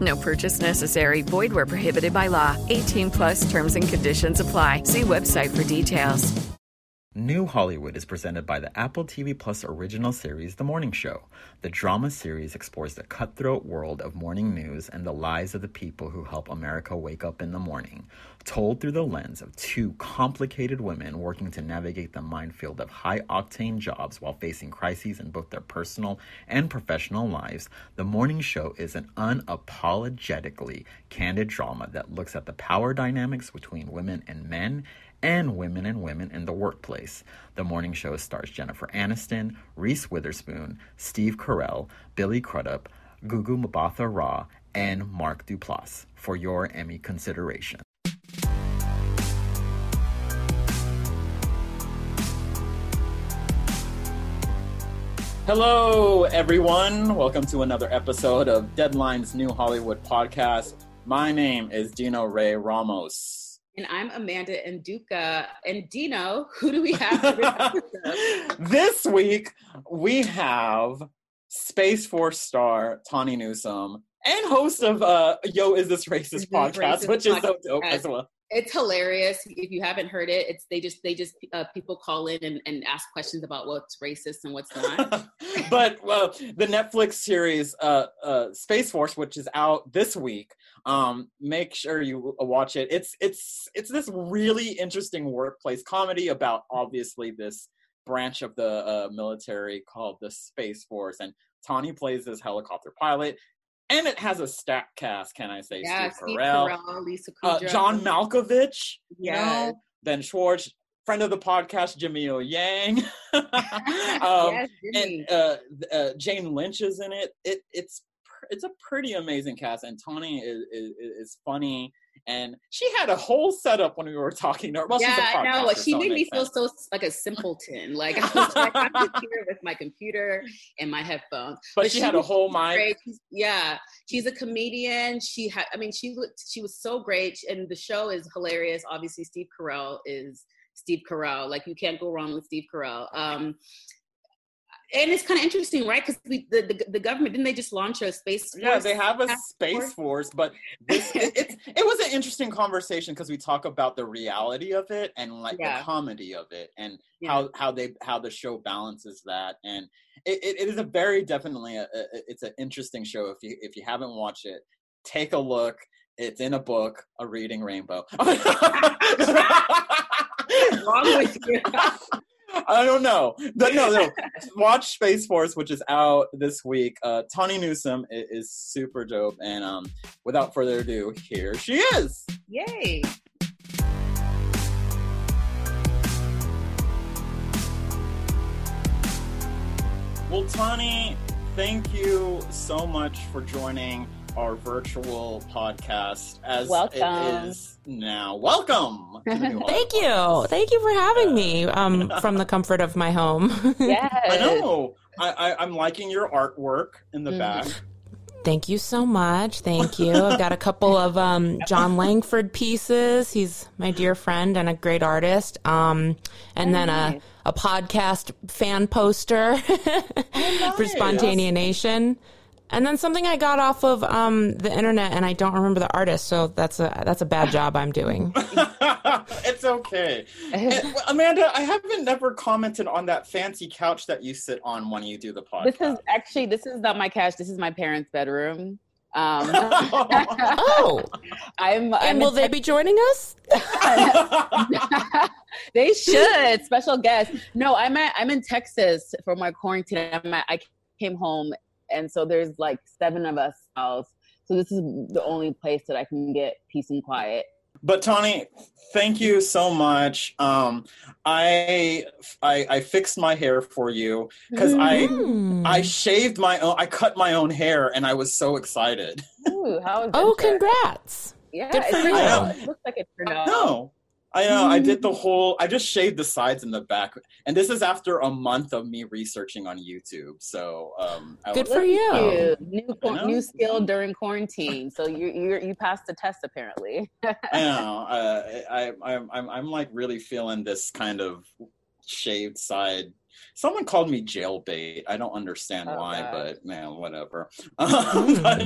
No purchase necessary. Void where prohibited by law. 18 plus terms and conditions apply. See website for details. New Hollywood is presented by the Apple TV Plus original series The Morning Show. The drama series explores the cutthroat world of morning news and the lives of the people who help America wake up in the morning, told through the lens of two complicated women working to navigate the minefield of high octane jobs while facing crises in both their personal and professional lives. The Morning Show is an unapologetically candid drama that looks at the power dynamics between women and men and women and women in the workplace. The morning show stars Jennifer Aniston, Reese Witherspoon, Steve Carell, Billy Crudup, Gugu Mbatha Raw, and Mark Duplass for your Emmy consideration. Hello, everyone. Welcome to another episode of Deadline's New Hollywood podcast. My name is Dino Ray Ramos. And I'm Amanda Nduka. And Dino, who do we have this week, we have Space Force star Tawny Newsome and host of uh, Yo, Is This Racist podcast, Racist which is so dope as well. It's hilarious. If you haven't heard it, it's they just they just uh, people call in and, and ask questions about what's racist and what's not. but well, the Netflix series uh, uh, Space Force, which is out this week, um, make sure you watch it. It's it's it's this really interesting workplace comedy about obviously this branch of the uh, military called the Space Force, and Tawny plays this helicopter pilot. And it has a stack cast, can I say? yeah, Steve Steve Carell, Carell, Lisa uh, Kudrow. John Malkovich, you know, Ben Schwartz, friend of the podcast, Jimmy O Yang. um, yes, Jimmy. and uh, uh, Jane Lynch is in it. It it's it's a pretty amazing cast, and Tawny is, is is funny, and she had a whole setup when we were talking to her. Well, she's a yeah, podcaster, She made me feel so like a simpleton. Like I was like, I'm just here with my computer and my headphones. But, she, had a whole. She's- Yeah, she's a comedian. She had, I mean, she looked, she was so great, and the show is hilarious. Obviously, Steve Carell is Steve Carell. Like you can't go wrong with Steve Carell. Um, and it's kind of interesting, right? Because the, the the government didn't they just launch a space? Yeah, they have a space force? force, but this, it, it's it was an interesting conversation because we talk about the reality of it and like Yeah. the comedy of it and Yeah. how how they how the show balances that and it, it, it is a very definitely a, a, it's an interesting show if you if you haven't watched it take a look it's in a book a reading rainbow wrong with you? I don't know. But no, no. Watch Space Force, which is out this week. Uh, Tawny Newsome i- is, super dope. And um, without further ado, here she is. Yay! Well, Tawny, thank you so much for joining our virtual podcast as Welcome. it is now. Welcome. to the New Thank you. Thank you for having me um, from the comfort of my home. Yes. I know. I, I, I'm liking your artwork in the Mhm. back. Thank you so much. Thank you. I've got a couple of um, Jon Langford pieces. He's my dear friend and a great artist. Um, and then a, a podcast fan poster for Spontaneanation. And then something I got off of um, the internet, and I don't remember the artist, so that's a that's a bad job I'm doing. it's okay. And, Amanda, I haven't never commented on that fancy couch that you sit on when you do the podcast. This is actually this is not my couch. This is my parents' bedroom. Um, Oh, I'm. I'm and will a they be joining us? they should special guest. No, I'm at I'm in Texas for my quarantine. I'm at, I came home, and so there's like seven of us house. So this is the only place that I can get peace and quiet. But Tawny, thank you so much. Um, I, I I fixed my hair for you because Mm. I I shaved my own. I cut my own hair, and I was so excited. Ooh, how is Oh, that, sir? congrats. Yeah, Good it for turned you. It looks like it turned out. No, I know. I did the whole. I just shaved the sides and the back, and this is after a month of me researching on YouTube. So, um, I Good was- for you. Ew, New I new skill during quarantine. So you you you passed the test apparently. I know. Uh, I, I, I'm, I'm, I'm like really feeling this kind of shaved side. Someone called me jailbait. I don't understand Oh, why, God. but man, whatever. Um, but,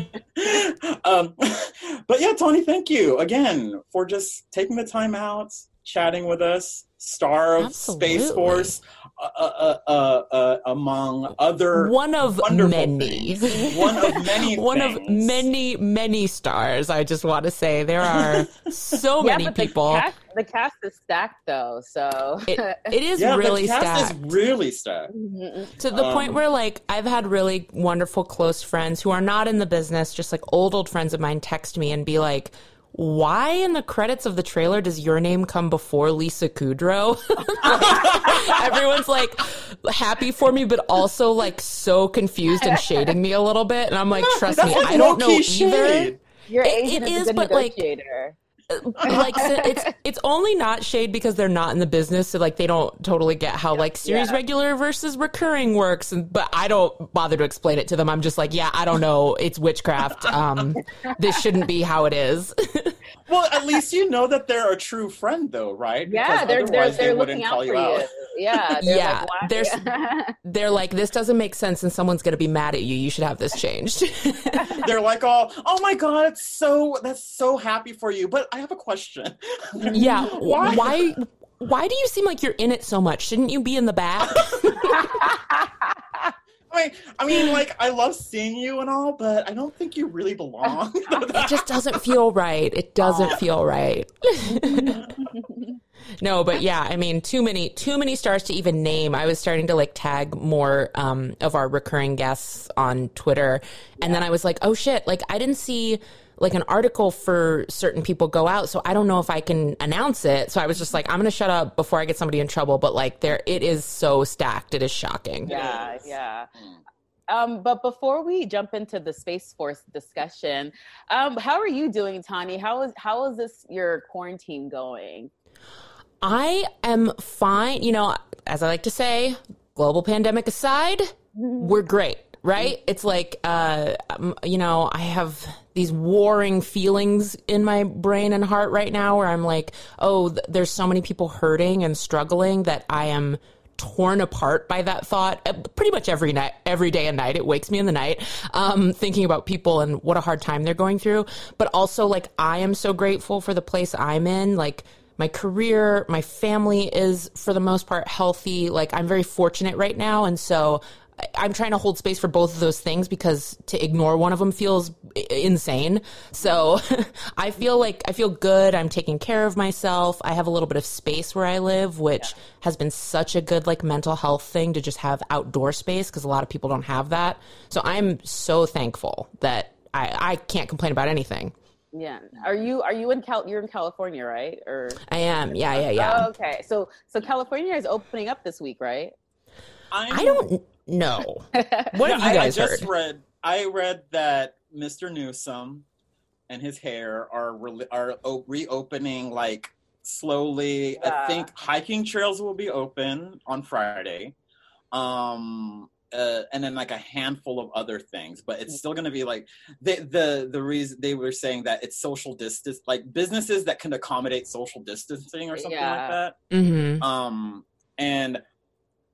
um, but yeah, Tawny, thank you again for just taking the time out, chatting with us. Star of Space Force, uh, uh, uh, uh, among other One of many. things. One of many. One of many, many stars. I just want to say there are so yeah, many people. The cast, the cast is stacked though, so It, it is Yeah, really the cast stacked. is really stacked. to the point Um, where like I've had really wonderful close friends who are not in the business, just like old old friends of mine text me and be like, "Why in the credits of the trailer does your name come before Lisa Kudrow?" Like, everyone's like happy for me, but also like so confused and shading me a little bit. And I'm like, trust me, I don't know low-key either. shade. your It- agent it is, is, a good but, like, negotiator. like so it's it's only not shade because they're not in the business so like they don't totally get how like series yeah. regular versus recurring works and but i don't bother to explain it to them i'm just like yeah i don't know it's witchcraft um this shouldn't be how it is Well, at least you know that they're a true friend, though, right? yeah, Because they're they're they they're wouldn't looking call out for you you. out. Yeah, they're Yeah, like, why? there's- they're like this doesn't make sense and someone's gonna be mad at you you should have this changed They're like, "Oh, oh my God, it's so that's so happy for you." But I have a question. yeah Why? why why do you seem like you're in it so much shouldn't you be in the back I mean, I mean, like, I love seeing you and all, but I don't think you really belong. it just doesn't feel right. It doesn't feel right. no, but yeah, I mean, too many, too many stars to even name. I was starting to like tag more um, of our recurring guests on Twitter, and then I was like, oh shit, like I didn't see like an article for certain people go out, so I don't know if I can announce it. So I was just like, I'm gonna shut up before I get somebody in trouble. But like, there, it is so stacked. It is shocking. yeah, yeah. Um, but before we jump into the Space Force discussion, um, how are you doing, Tawny? How is how is this your quarantine going? I am fine. You know, as I like to say, global pandemic aside, we're great, right? It's like, uh, you know, I have these warring feelings in my brain and heart right now where I'm like, oh, th- there's so many people hurting and struggling that I am torn apart by that thought uh, pretty much every night every day and night. It wakes me in the night um, thinking about people and what a hard time they're going through. But also like i am so grateful for the place i'm in. Like my career my family is for the most part healthy. Like i'm very fortunate right now. And so I'm trying to hold space for both of those things because to ignore one of them feels insane. So I feel like I feel good. I'm taking care of myself. I have a little bit of space where I live, which has been such a good like mental health thing to just have outdoor space because a lot of people don't have that. So I'm so thankful that I, I can't complain about anything. Yeah. Are you are you in Cal? You're in California, right? Or I am. Yeah, yeah, yeah. Oh, okay. So so California is opening up this week, right? I'm, I don't know. What have you I- guys I just heard? read. I read that Mr. Newsom and his hair are re- are o- reopening like slowly. Yeah. I think hiking trails will be open on Friday. Um uh, and then like a handful of other things, but it's still going to be like the the the reason they were saying that it's social distance, like businesses that can accommodate social distancing or something Yeah. like that. Mm-hmm. Um, and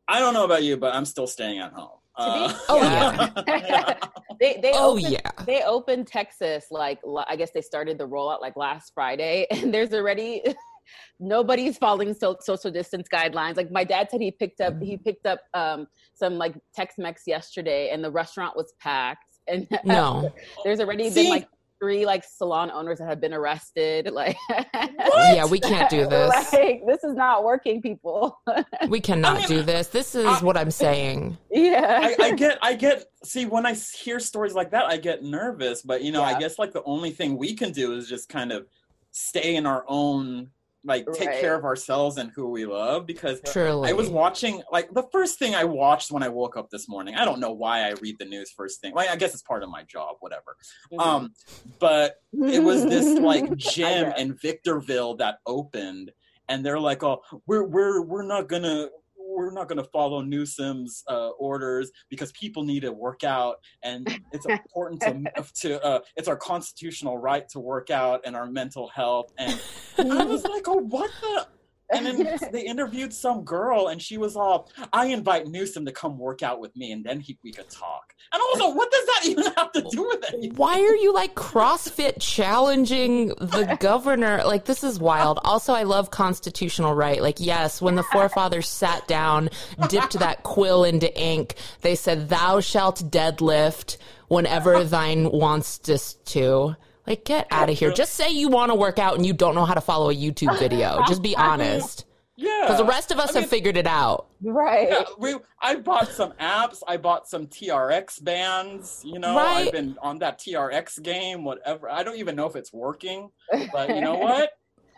I don't know about you, but I'm still staying at home. Uh, Oh, yeah. They they Oh opened, yeah. they opened Texas like I guess they started the rollout like last Friday, and there's already nobody's following so, social distance guidelines. Like my dad said, he picked up he picked up um, some like Tex-Mex yesterday, and the restaurant was packed. And No. there's already See? been like three like salon owners that have been arrested. Like, yeah, we can't do this. like this is not working, people. We cannot do this. This is I- what I'm saying. yeah, I, I get, I get. See, when I hear stories like that, I get nervous. But you know, I guess like the only thing we can do is just kind of stay in our own, like take Right. care of ourselves and who we love. Because Truly. I was watching, like the first thing I watched when I woke up this morning. I don't know why I read the news first thing. Like I guess it's part of my job, whatever. Mm-hmm. Um, but it was this like gym in Victorville that opened, and they're like, "Oh, we're we're we're not gonna." We're not going to follow Newsom's uh, orders because people need to work out, and it's important to to uh, it's our constitutional right to work out and our mental health. And I was like, "Oh, what the?" And then they interviewed some girl, and she was all, "I invite Newsom to come work out with me, and then he, we could talk." And I was like, "What does that even have to do with it?" Why are you like CrossFit challenging the governor? Like, this is wild. Also, I love constitutional right. Like, yes, when the forefathers sat down, dipped that quill into ink, they said, Thou shalt deadlift whenever thine wantest to. Like, get out of here. Just say you want to work out and you don't know how to follow a YouTube video. Just be honest. Yeah, Because the rest of us have figured it out. right. Yeah, we, I bought some apps. I bought some TRX bands. You know, Right. I've been on that TRX game. Whatever. I don't even know if it's working, but you know what?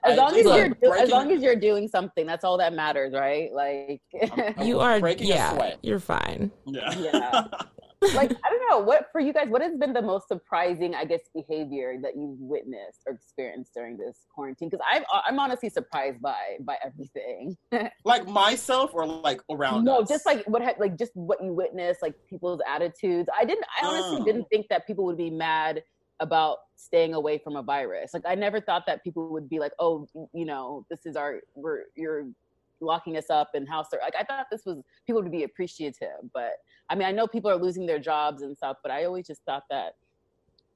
As I long as you're I'm do- as long as you're doing something, that's all that matters, right? Like, I'm You are, breaking a yeah, sweat. you're fine. Yeah. Yeah. like I don't know what for you guys. What has been the most surprising, I guess, behavior that you've witnessed or experienced during this quarantine? Because I'm I'm honestly surprised by by everything. like myself or like around. no, us? just like what ha- like just what you witnessed, like people's attitudes. I didn't. I honestly Oh. didn't think that people would be mad about staying away from a virus. Like I never thought that people would be like, oh, you know, this is our we're you're locking us up and house like I thought this was people would be appreciative, but I mean I know people are losing their jobs and stuff, but I always just thought that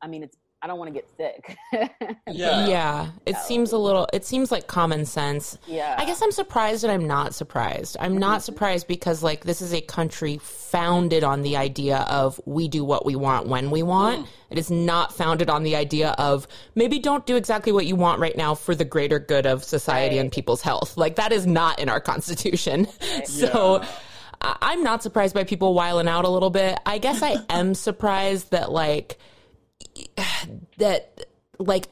I mean it's I don't want to get sick. Yeah. Yeah, it seems a little. It seems like common sense. yeah. I guess I'm surprised and I'm not surprised. I'm not mm-hmm. surprised because like this is a country founded on the idea of we do what we want when we want. Mm. It is not founded on the idea of maybe don't do exactly what you want right now for the greater good of society and people's health. Like that is not in our constitution. so Yeah. I- I'm not surprised by people wiling out a little bit. I guess I am surprised that like that like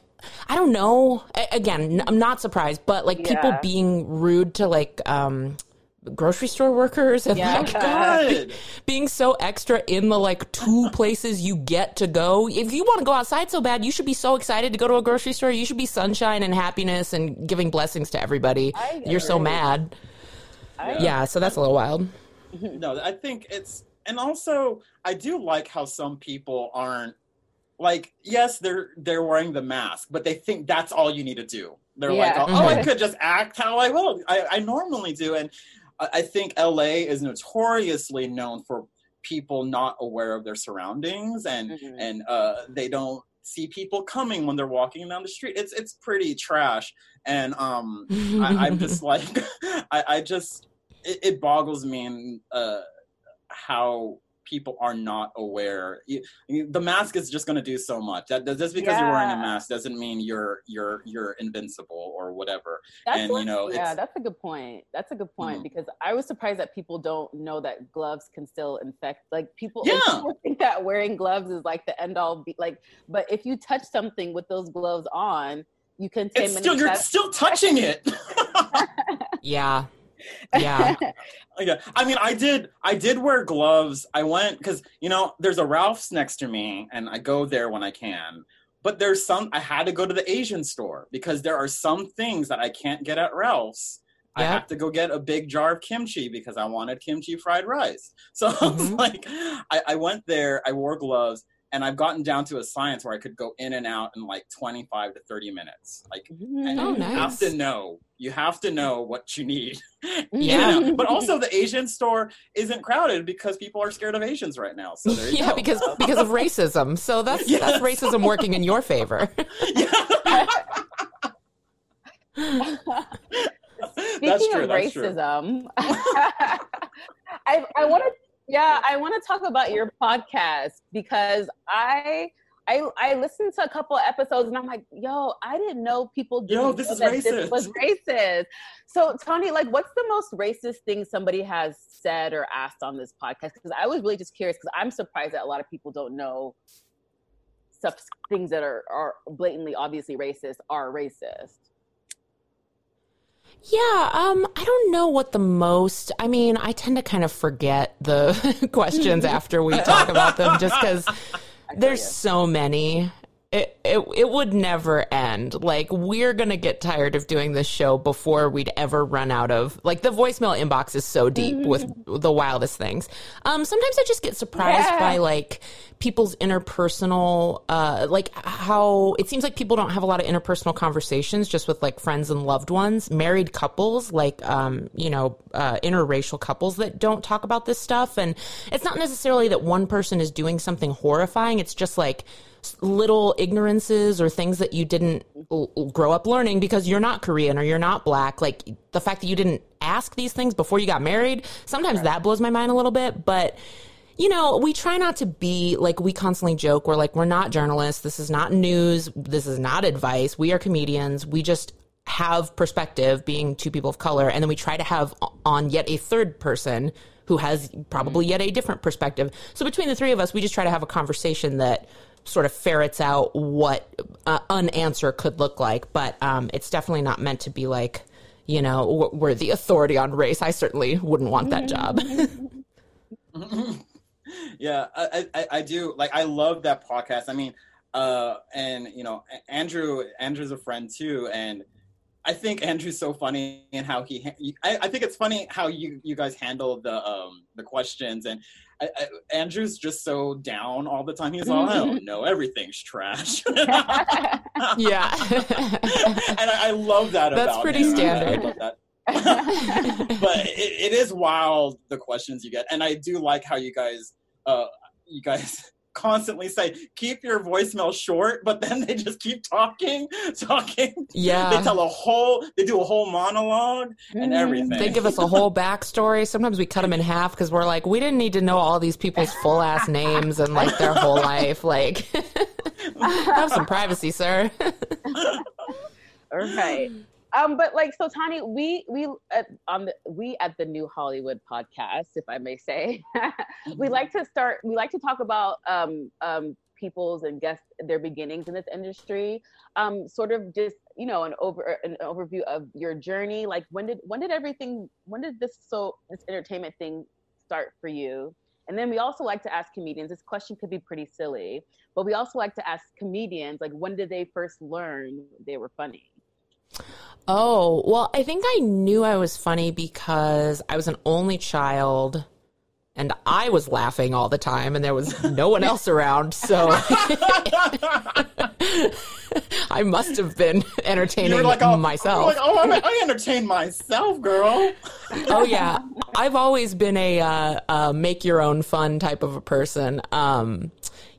I don't know. A- Again, I'm not surprised, but like people being rude to like um grocery store workers and Yeah. like God. being so extra in the like two places you get to go. If you want to go outside so bad, you should be so excited to go to a grocery store. You should be sunshine and happiness and giving blessings to everybody. I You're so mad. I- Yeah, so that's a little wild. no i think it's and also i do like how some people aren't like yes they're they're wearing the mask but they think that's all you need to do they're like Yeah. oh, oh, i Mhm. could just act how i will i, I normally do and I, I think la is notoriously known for people not aware of their surroundings and Mhm. and uh they don't see people coming when they're walking down the street it's it's pretty trash and um I, I'm just like, I, I just, it, it boggles me in uh, how people are not aware. You, you- the mask is just going to do so much. That that- just because you're wearing a mask doesn't mean you're you're you're invincible or whatever. That's and, you know, yeah, that's a good point. That's a good point Mhm. because I was surprised that people don't know that gloves can still infect. Like people, like, Yeah. people think that wearing gloves is like the end all. Be, like, but if you touch something with those gloves on, you can It's still you're still touching it. yeah. Yeah. yeah i mean i did i did wear gloves. I went because you know there's a ralph's next to me and i go there when i can. But there's some i had to go to the asian store because there are some things that i can't get at ralph's. I have to go get a big jar of kimchi because i wanted kimchi fried rice. So I was Mhm. like I, I went there i wore gloves and i've gotten down to a science where i could go in and out in like 25 to 30 minutes like and Oh, you have to know you have to know what you need Yeah. you know? but also the asian store isn't crowded because people are scared of asians right now so there you yeah, go. because because of racism. So that's Yes. that's racism working in your favor. Speaking that's true of that's true racism, I I want to yeah I want to talk about your podcast because I I I listened to a couple episodes and I'm like, yo, I didn't know people Yo, this is racist. this was racist. So Tawny, like, what's the most racist thing somebody has said or asked on this podcast? Because I was really just curious because I'm surprised that a lot of people don't know stuff things that are are blatantly obviously racist are racist. Yeah, um, I don't know what the most. I mean, I tend to kind of forget the questions after we talk about them, just because there's so many. It, it it would never end. Like we're gonna get tired of doing this show before we'd ever run out of. Like the voicemail inbox is so deep with the wildest things. Um, sometimes I just get surprised Yeah. by like people's interpersonal, uh, like how it seems like people don't have a lot of interpersonal conversations just with like friends and loved ones, married couples, like um, you know, uh, interracial couples that don't talk about this stuff. And it's not necessarily that one person is doing something horrifying. It's just like little ignorances or things that you didn't grow up learning because you're not Korean or you're not black. Like the fact that you didn't ask these things before you got married, sometimes that blows my mind a little bit. But you know, we try not to be like we constantly joke. We're like, we're not journalists. This is not news. This is not advice. We are comedians. We just have perspective being two people of color. And then we try to have on yet a third person who has probably mm-hmm. yet a different perspective. So between the three of us, we just try to have a conversation that sort of ferrets out what uh, an answer could look like. But um, it's definitely not meant to be like, you know, we're- the authority on race. I certainly wouldn't want that job. yeah I, I i do like i love that podcast i mean uh and you know andrew andrew's a friend too and i think andrew's so funny and how he ha- I, I think it's funny how you you guys handle the um the questions and I, I, andrew's just so down all the time he's all i don't know everything's trash and yeah. I, I love that That's about pretty him. I- I standard. love that. but it, it is wild the questions you get and i do like how you guys uh you guys constantly say keep your voicemail short but then they just keep talking talking Yeah. they tell a whole they do a whole monologue and mm-hmm. everything They give us a whole backstory. Sometimes we cut them in half because we're like, we didn't need to know all these people's full ass names and like their whole life. Like, have some privacy, sir. right um but like so Tawny we we at, on the we at the new hollywood podcast if i may say we like to start we like to talk about um um people's and guests their beginnings in this industry. Um sort of just you know an over an overview of your journey. Like when did when did everything when did this so this entertainment thing start for you? And then we also like to ask comedians this question could be pretty silly but we also like to ask comedians like when did they first learn they were funny Oh, well, I think I knew I was funny because I was an only child and I was laughing all the time and there was no one else around. So I must have been entertaining like oh, myself. like, oh I, I entertain myself girl oh yeah i've always been a uh, uh, make your own fun type of a person um,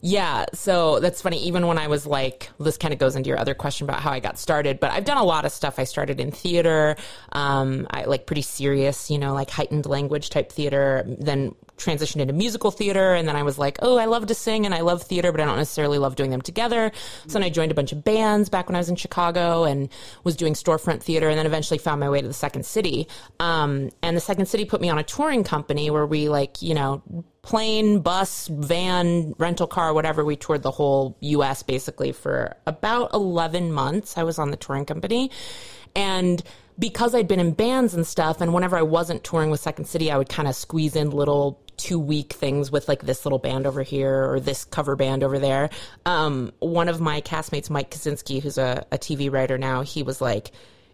yeah so that's funny. Even when i was like this kind of goes into your other question about how i got started but i've done a lot of stuff. I started in theater um, i like pretty serious you know like heightened language type theater then transitioned into musical theater and then I was like, oh, I love to sing and I love theater, but I don't necessarily love doing them together. So then I joined a bunch of bands back when I was in Chicago and was doing storefront theater and then eventually found my way to the Second City. Um, and the Second City put me on a touring company where we like, you know, plane, bus, van, rental car, whatever. We toured the whole US basically for about 11 months. I was on the touring company. And because I'd been in bands and stuff, and whenever I wasn't touring with Second City, I would kind of squeeze in little two week things with like this little band over here or this cover band over there. Um, one of my castmates, Mike Kaczynski, who's a, a TV writer now, he was like,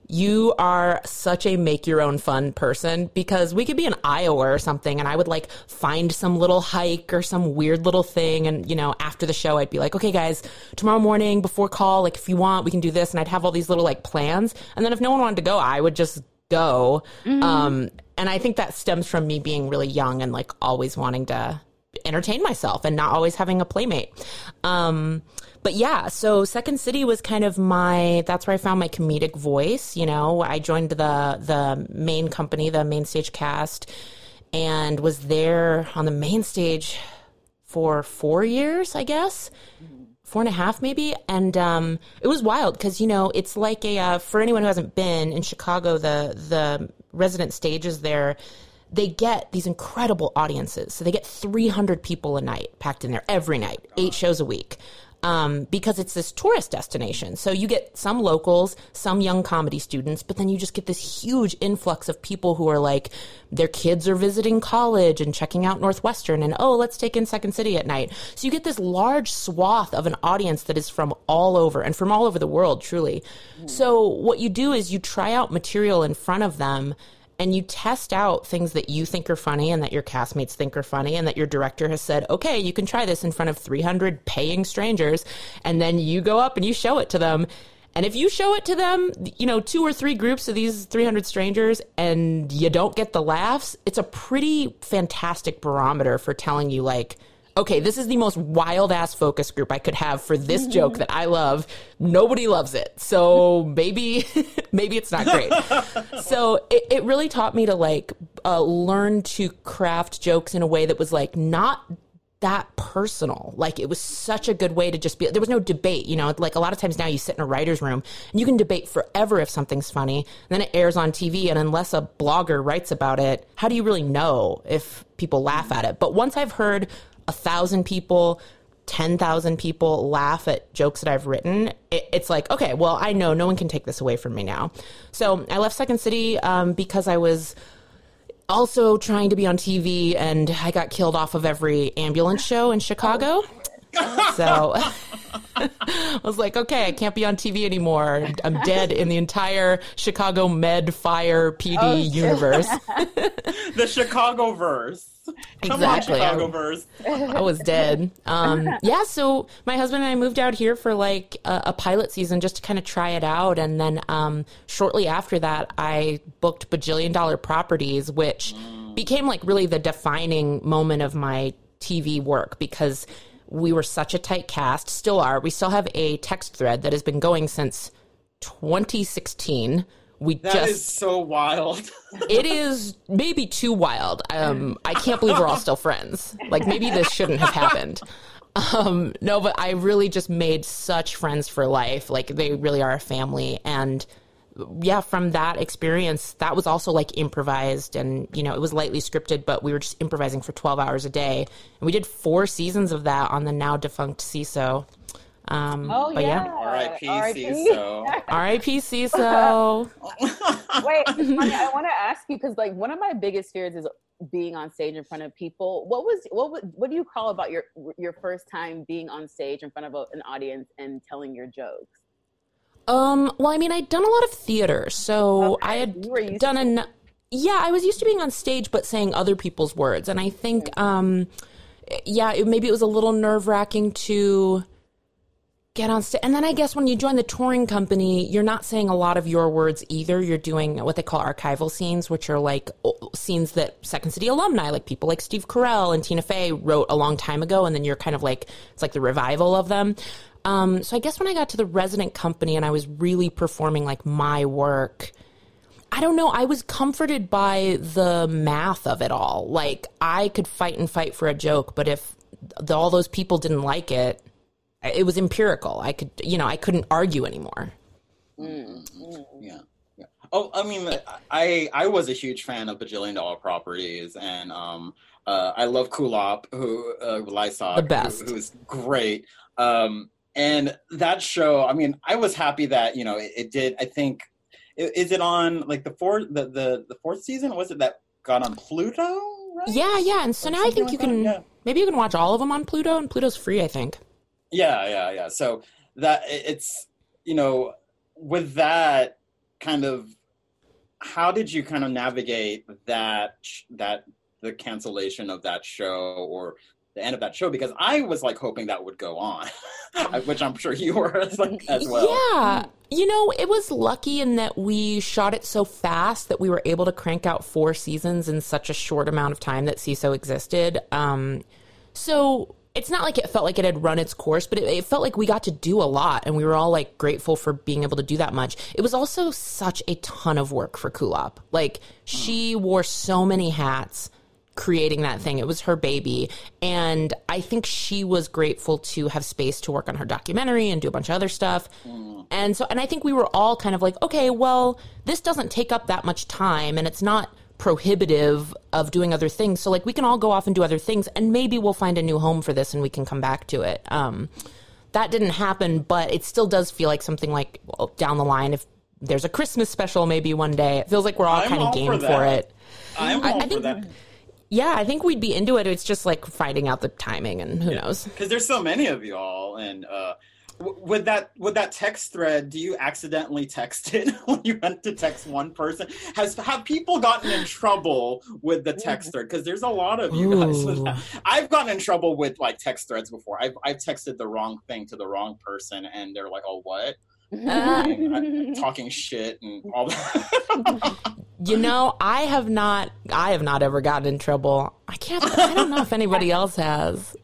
you are such a make your own fun person because we could be in Iowa or something and I would like find some little hike or some weird little thing and you know after the show I'd be like okay guys tomorrow morning before call like if you want we can do this and I'd have all these little like plans and then if no one wanted to go I would just go um and I think that stems from me being really young and like always wanting to entertain myself and not always having a playmate. Um, but yeah, so Second City was kind of my that's where I found my comedic voice, you know. I joined the the main company, the main stage cast and was there on the main stage for 4 years, I guess. Four and a half maybe. And um, it was wild because you know it's like a uh, for anyone who hasn't been in chicago the the resident stages there they get these incredible audiences. So they get 300 people a night packed in there every night eight shows a week um, because it's this tourist destination. So you get some locals, some young comedy students, but then you just get this huge influx of people who are like, their kids are visiting college and checking out Northwestern and, oh, let's take in Second City at night. So you get this large swath of an audience that is from all over and from all over the world, truly. So what you do is you try out material in front of them and you test out things that you think are funny and that your castmates think are funny and that your director has said, okay, you can try this in front of 300 paying strangers. And then you go up and you show it to them. And if you show it to them, you know, two or three groups of these 300 strangers and you don't get the laughs, it's a pretty fantastic barometer for telling you, like, okay, this is the most wild ass focus group I could have for this mm-hmm. joke that I love. Nobody loves it. So maybe, maybe it's not great. so it, it, really taught me to like uh, learn to craft jokes in a way that was like not that personal. Like it was such a good way to just be, there was no debate, you know, like a lot of times now you sit in a writer's room and you can debate forever if something's funny. then it airs on TV. And unless a blogger writes about it, how do you really know if people laugh at it? But once I've heard a thousand people 10,000 people laugh at jokes that I've written, it, it's like, okay, well, I know no one can take this away from me now. So I left Second City um, because I was also trying to be on TV and I got killed off of every ambulance show in Chicago. So I was like, okay, I can't be on TV anymore. I'm dead in the entire Chicago Med Fire PD oh, universe. the Chicago verse. exactly. On, I, I, was dead. Um, yeah, so my husband and I moved out here for like a, a pilot season just to kind of try it out. And then um, shortly after that, I booked Bajillion Dollar Properties, which mm. became like really the defining moment of my TV work because we were such a tight cast, still are. We still have a text thread that has been going since 2016 we that just is so wild. it is maybe too wild. Um, I can't believe we're all still friends. Like maybe this shouldn't have happened. Um, no, but I really just made such friends for life. Like they really are a family, and yeah, from that experience, that was also like improvised, and you know it was lightly scripted, but we were just improvising for twelve hours a day, and we did four seasons of that on the now defunct Seeso. Um, oh yeah. yeah. R.I.P. Seeso. R.I.P. Seeso. Wait, honey, I want to ask you because like one of my biggest fears is being on stage in front of people. What was what would what do you call about your your first time being on stage in front of a, an audience and telling your jokes? Um. Well, I mean, I'd done a lot of theater, so okay. I had done an. Yeah, I was used to being on stage, but saying other people's words, and I think, um, yeah, it, maybe it was a little nerve wracking to get on stage. And then I guess when you join the touring company, you're not saying a lot of your words either. You're doing what they call archival scenes, which are like scenes that Second City alumni, like people like Steve Carell and Tina Fey, wrote a long time ago. And then you're kind of like, it's like the revival of them. Um, so I guess when I got to the resident company and I was really performing like my work, I don't know. I was comforted by the math of it all. Like I could fight and fight for a joke, but if the, all those people didn't like it, it was empirical. I could, you know, I couldn't argue anymore. Mm, yeah. yeah. Oh, I mean, I I was a huge fan of Bajillion Dollar Properties, and um, uh, I love Kulap, who uh, Lysak, the best, who, who's great. Um, and that show, I mean, I was happy that you know it, it did. I think, is it on like the fourth the, the the fourth season? Was it that got on Pluto? Right? Yeah, yeah. And so or now I think like you can yeah. maybe you can watch all of them on Pluto, and Pluto's free, I think. Yeah, yeah, yeah. So that it's you know with that kind of how did you kind of navigate that that the cancellation of that show or the end of that show because I was like hoping that would go on, which I'm sure you were as, like, as well. Yeah, you know, it was lucky in that we shot it so fast that we were able to crank out four seasons in such a short amount of time that Seeso existed. Um, so it's not like it felt like it had run its course, but it, it, felt like we got to do a lot and we were all like grateful for being able to do that much. It was also such a ton of work for Kulap. Like she wore so many hats creating that thing. It was her baby. And I think she was grateful to have space to work on her documentary and do a bunch of other stuff. And so, and I think we were all kind of like, okay, well, this doesn't take up that much time and it's not prohibitive of doing other things. So, like, we can all go off and do other things and maybe we'll find a new home for this and we can come back to it. Um, that didn't happen, but it still does feel like something like well, down the line, if there's a Christmas special maybe one day, it feels like we're all kind of game for for, it. I'm I- all I for think- that Yeah, I think we'd be into it. It's just like finding out the timing and who knows. because there's so many of y'all, and uh, w- with that with that text thread, do you accidentally text it when you went to text one person? Has have people gotten in trouble with the text thread? Because there's a lot of you guys. With Ooh. that. I've gotten in trouble with like text threads before. I've I've texted the wrong thing to the wrong person, and they're like, "Oh, what?" Uh, and I'm talking shit and all that. You know, I have not I have not ever gotten in trouble. I can't I don't know if anybody else has.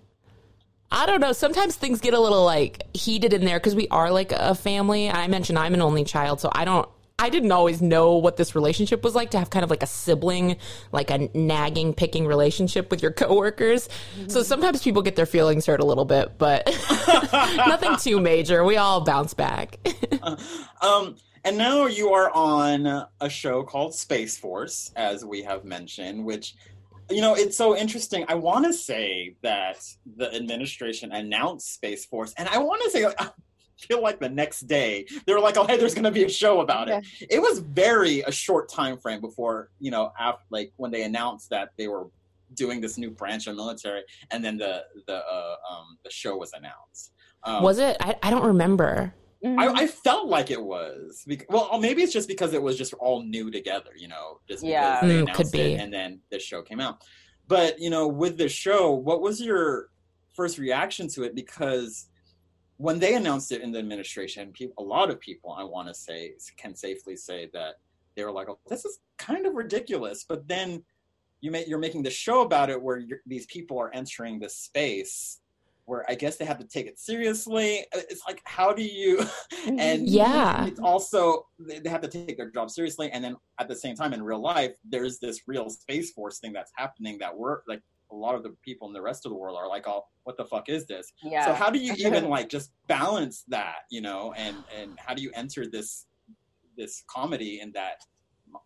I don't know. Sometimes things get a little like heated in there because we are like a family. I mentioned I'm an only child, so I don't I didn't always know what this relationship was like to have kind of like a sibling, like a nagging, picking relationship with your coworkers. So sometimes people get their feelings hurt a little bit, but nothing too major. We all bounce back. Um, and now you are on a show called Space Force, as we have mentioned, which, you know, it's so interesting. I want to say that the administration announced Space Force, and I want to say, feel like the next day they were like, "Oh, hey, there's going to be a show about it." It was very a short time frame before, you know, after like when they announced that they were doing this new branch of military, and then the the uh, um, the show was announced. Um, was it? I, I don't remember. I, I felt like it was. Bec- well, maybe it's just because it was just all new together, you know, just because Yeah. they Mm, announced could be. it and then the show came out. But you know, with the show, what was your first reaction to it? Because when they announced it in the administration, people, a lot of people, I want to say, can safely say that they were like, "Oh, this is kind of ridiculous." But then you may, you're making the show about it, where you're, these people are entering this space where I guess they have to take it seriously. Uh, it's like, how do you? Mm, and Yeah. it's also they they have to take their job seriously, and then at the same time, in real life, there's this real space force thing that's happening that we're like a lot of the people in the rest of the world are like, oh, what the fuck is this? Yeah. So how do you even like just balance that, you know, and and how do you enter this this comedy in that?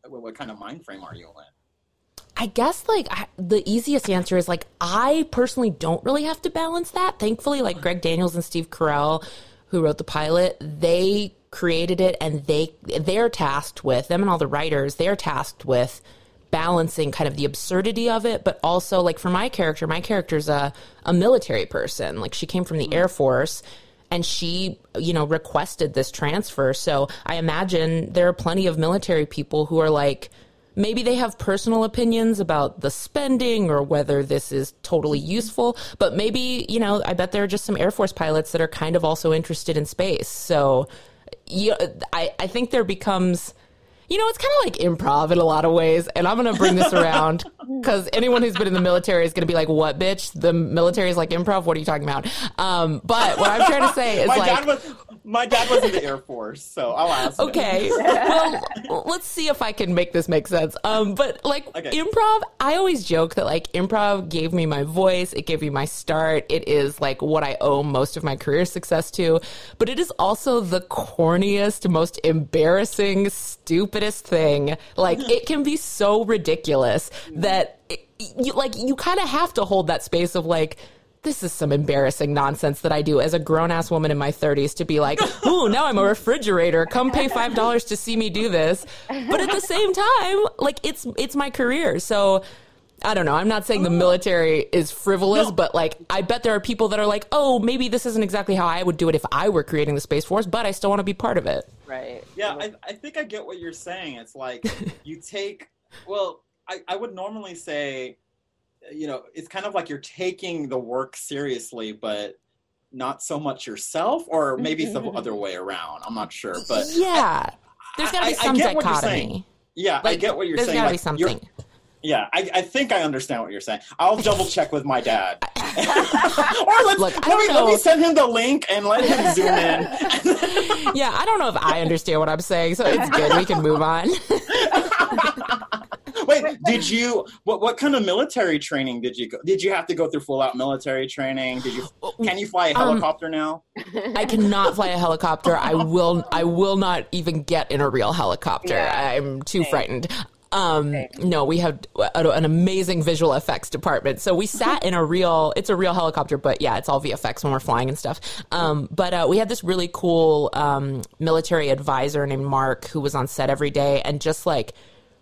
What, what kind of mind frame are you in? I guess like I, the easiest answer is like I personally don't really have to balance that. Thankfully, like Greg Daniels and Steve Carell, who wrote the pilot, they created it and they they're tasked with them and all the writers. They're tasked with balancing kind of the absurdity of it, but also like for my character, my character's a a military person. Like she came from the Air Force and she, you know, requested this transfer. So I imagine there are plenty of military people who are like maybe they have personal opinions about the spending or whether this is totally useful but maybe you know i bet there are just some air force pilots that are kind of also interested in space so you know, i, I think there becomes you know, it's kind of like improv in a lot of ways. And I'm going to bring this around because anyone who's been in the military is going to be like, what, bitch? The military is like improv? What are you talking about? Um, but what I'm trying to say is my like. dad was my dad was in the Air Force, so I'll ask. him. Okay. well, let's see if I can make this make sense. Um, but like Okay. improv, I always joke that like improv gave me my voice, it gave me my start. It is like what I owe most of my career success to. But it is also the corniest, most embarrassing, stupidest thing. Like it can be so ridiculous that it, you like you kind of have to hold that space of like this is some embarrassing nonsense that I do as a grown ass woman in my 30s to be like, ooh, now I'm a refrigerator. Come pay five dollars to see me do this. But at the same time, like it's it's my career. So I don't know. I'm not saying the oh. military is frivolous, but like I bet there are people that are like, oh, maybe this isn't exactly how I would do it if I were creating the Space Force, but I still want to be part of it. Right. Yeah, I, I think I get what you're saying. It's like you take, well, I, I would normally say, you know, it's kind of like you're taking the work seriously, but not so much yourself, or mm-hmm, maybe it's the mm-hmm. other way around. I'm not sure, but yeah, there's got to I- be I some you're saying. dichotomy. yeah, I get what you're there's saying. There's gotta be like, you're- something. Yeah, I, I think I understand what you're saying. I'll double check with my dad. or let's, Look, let, me, let me send him the link and let him zoom in. Yeah, I don't know if I understand what I'm saying, so it's good. We can move on. Wait, did you? What what kind of military training did you go? Did you have to go through full out military training? Did you? Can you fly a Um, helicopter now? I cannot fly a helicopter. I will. I will not even get in a real helicopter. Yeah. I'm too frightened. Um, no, we have a- an amazing visual effects department. So we sat in a real. It's a real helicopter, but yeah, it's all VFX when we're flying and stuff. Um, but uh, we had this really cool um, military advisor named Mark who was on set every day, and just like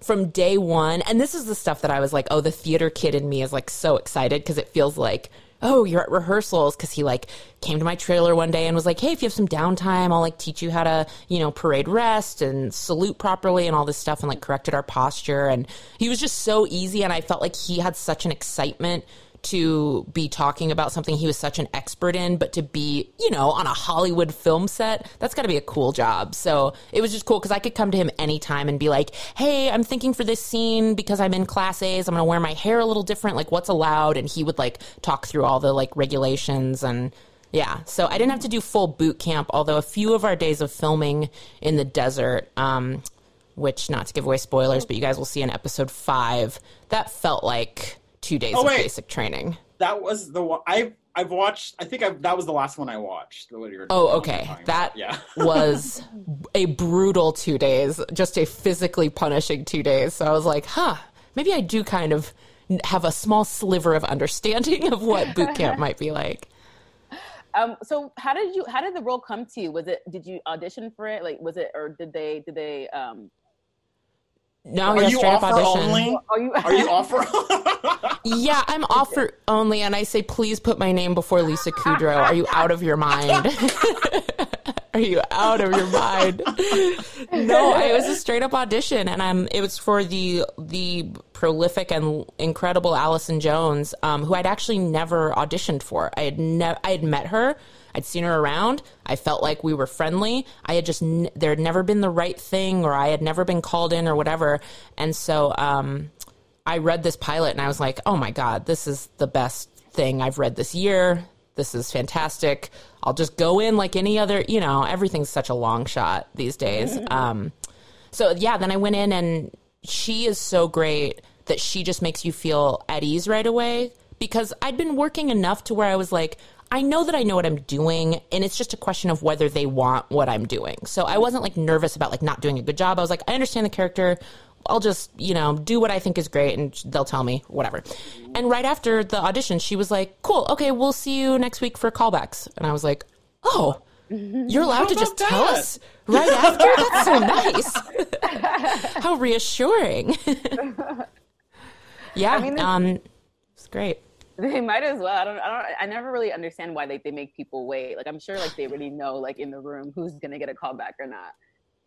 from day one, and this is the stuff that I was like, oh, the theater kid in me is like so excited because it feels like, oh, you're at rehearsals. Because he like came to my trailer one day and was like, hey, if you have some downtime, I'll like teach you how to, you know, parade rest and salute properly and all this stuff and like corrected our posture. And he was just so easy. And I felt like he had such an excitement to be talking about something he was such an expert in, but to be, you know, on a Hollywood film set, that's got to be a cool job. So it was just cool because I could come to him anytime and be like, hey, I'm thinking for this scene because I'm in class A's, I'm going to wear my hair a little different, like what's allowed. And he would like talk through all the like regulations and yeah. So I didn't have to do full boot camp, although a few of our days of filming in the desert, um, which not to give away spoilers, but you guys will see in episode five, that felt like two days Oh, of wait. basic training. That was the one I I've watched. I think I, that was the last one I watched. What you Oh, what you were okay. That yeah. was a brutal two days, just a physically punishing two days. So I was like, huh, maybe I do kind of have a small sliver of understanding of what boot camp might be like. Um, so how did you? How did the role come to you? Was it? Did you audition for it? Like, was it, or did they? Did they? Um, No, Are yeah, you straight up offer audition. only? are you? Are you offer? Yeah, I'm offer only, and I say, please put my name before Lisa Kudrow. Are you out of your mind? Are you out of your mind? no, it was a straight up audition, and um, it was for the the prolific and incredible Allison Jones, um, who I'd actually never auditioned for. I had never, I had met her. I'd seen her around. I felt like we were friendly. I had just n- there had never been the right thing, or I had never been called in, or whatever. And so, um, I read this pilot and I was like, oh my God, this is the best thing I've read this year. This is fantastic. I'll just go in like any other, you know, everything's such a long shot these days. Um, so yeah, then I went in and she is so great that she just makes you feel at ease right away because I'd been working enough to where I was like, I know that I know what I'm doing and it's just a question of whether they want what I'm doing. So I wasn't like nervous about like not doing a good job. I was like, I understand the character. I'll just, you know, do what I think is great and they'll tell me whatever. And right after the audition, she was like, cool, okay, we'll see you next week for callbacks. And I was like, oh, you're allowed to just about tell us right after? That's so nice. How reassuring. yeah, I mean, um, it's great. They might as well. I don't. I don't. I never really understand why they, they make people wait. Like I'm sure like they already know like in the room who's gonna get a call back or not.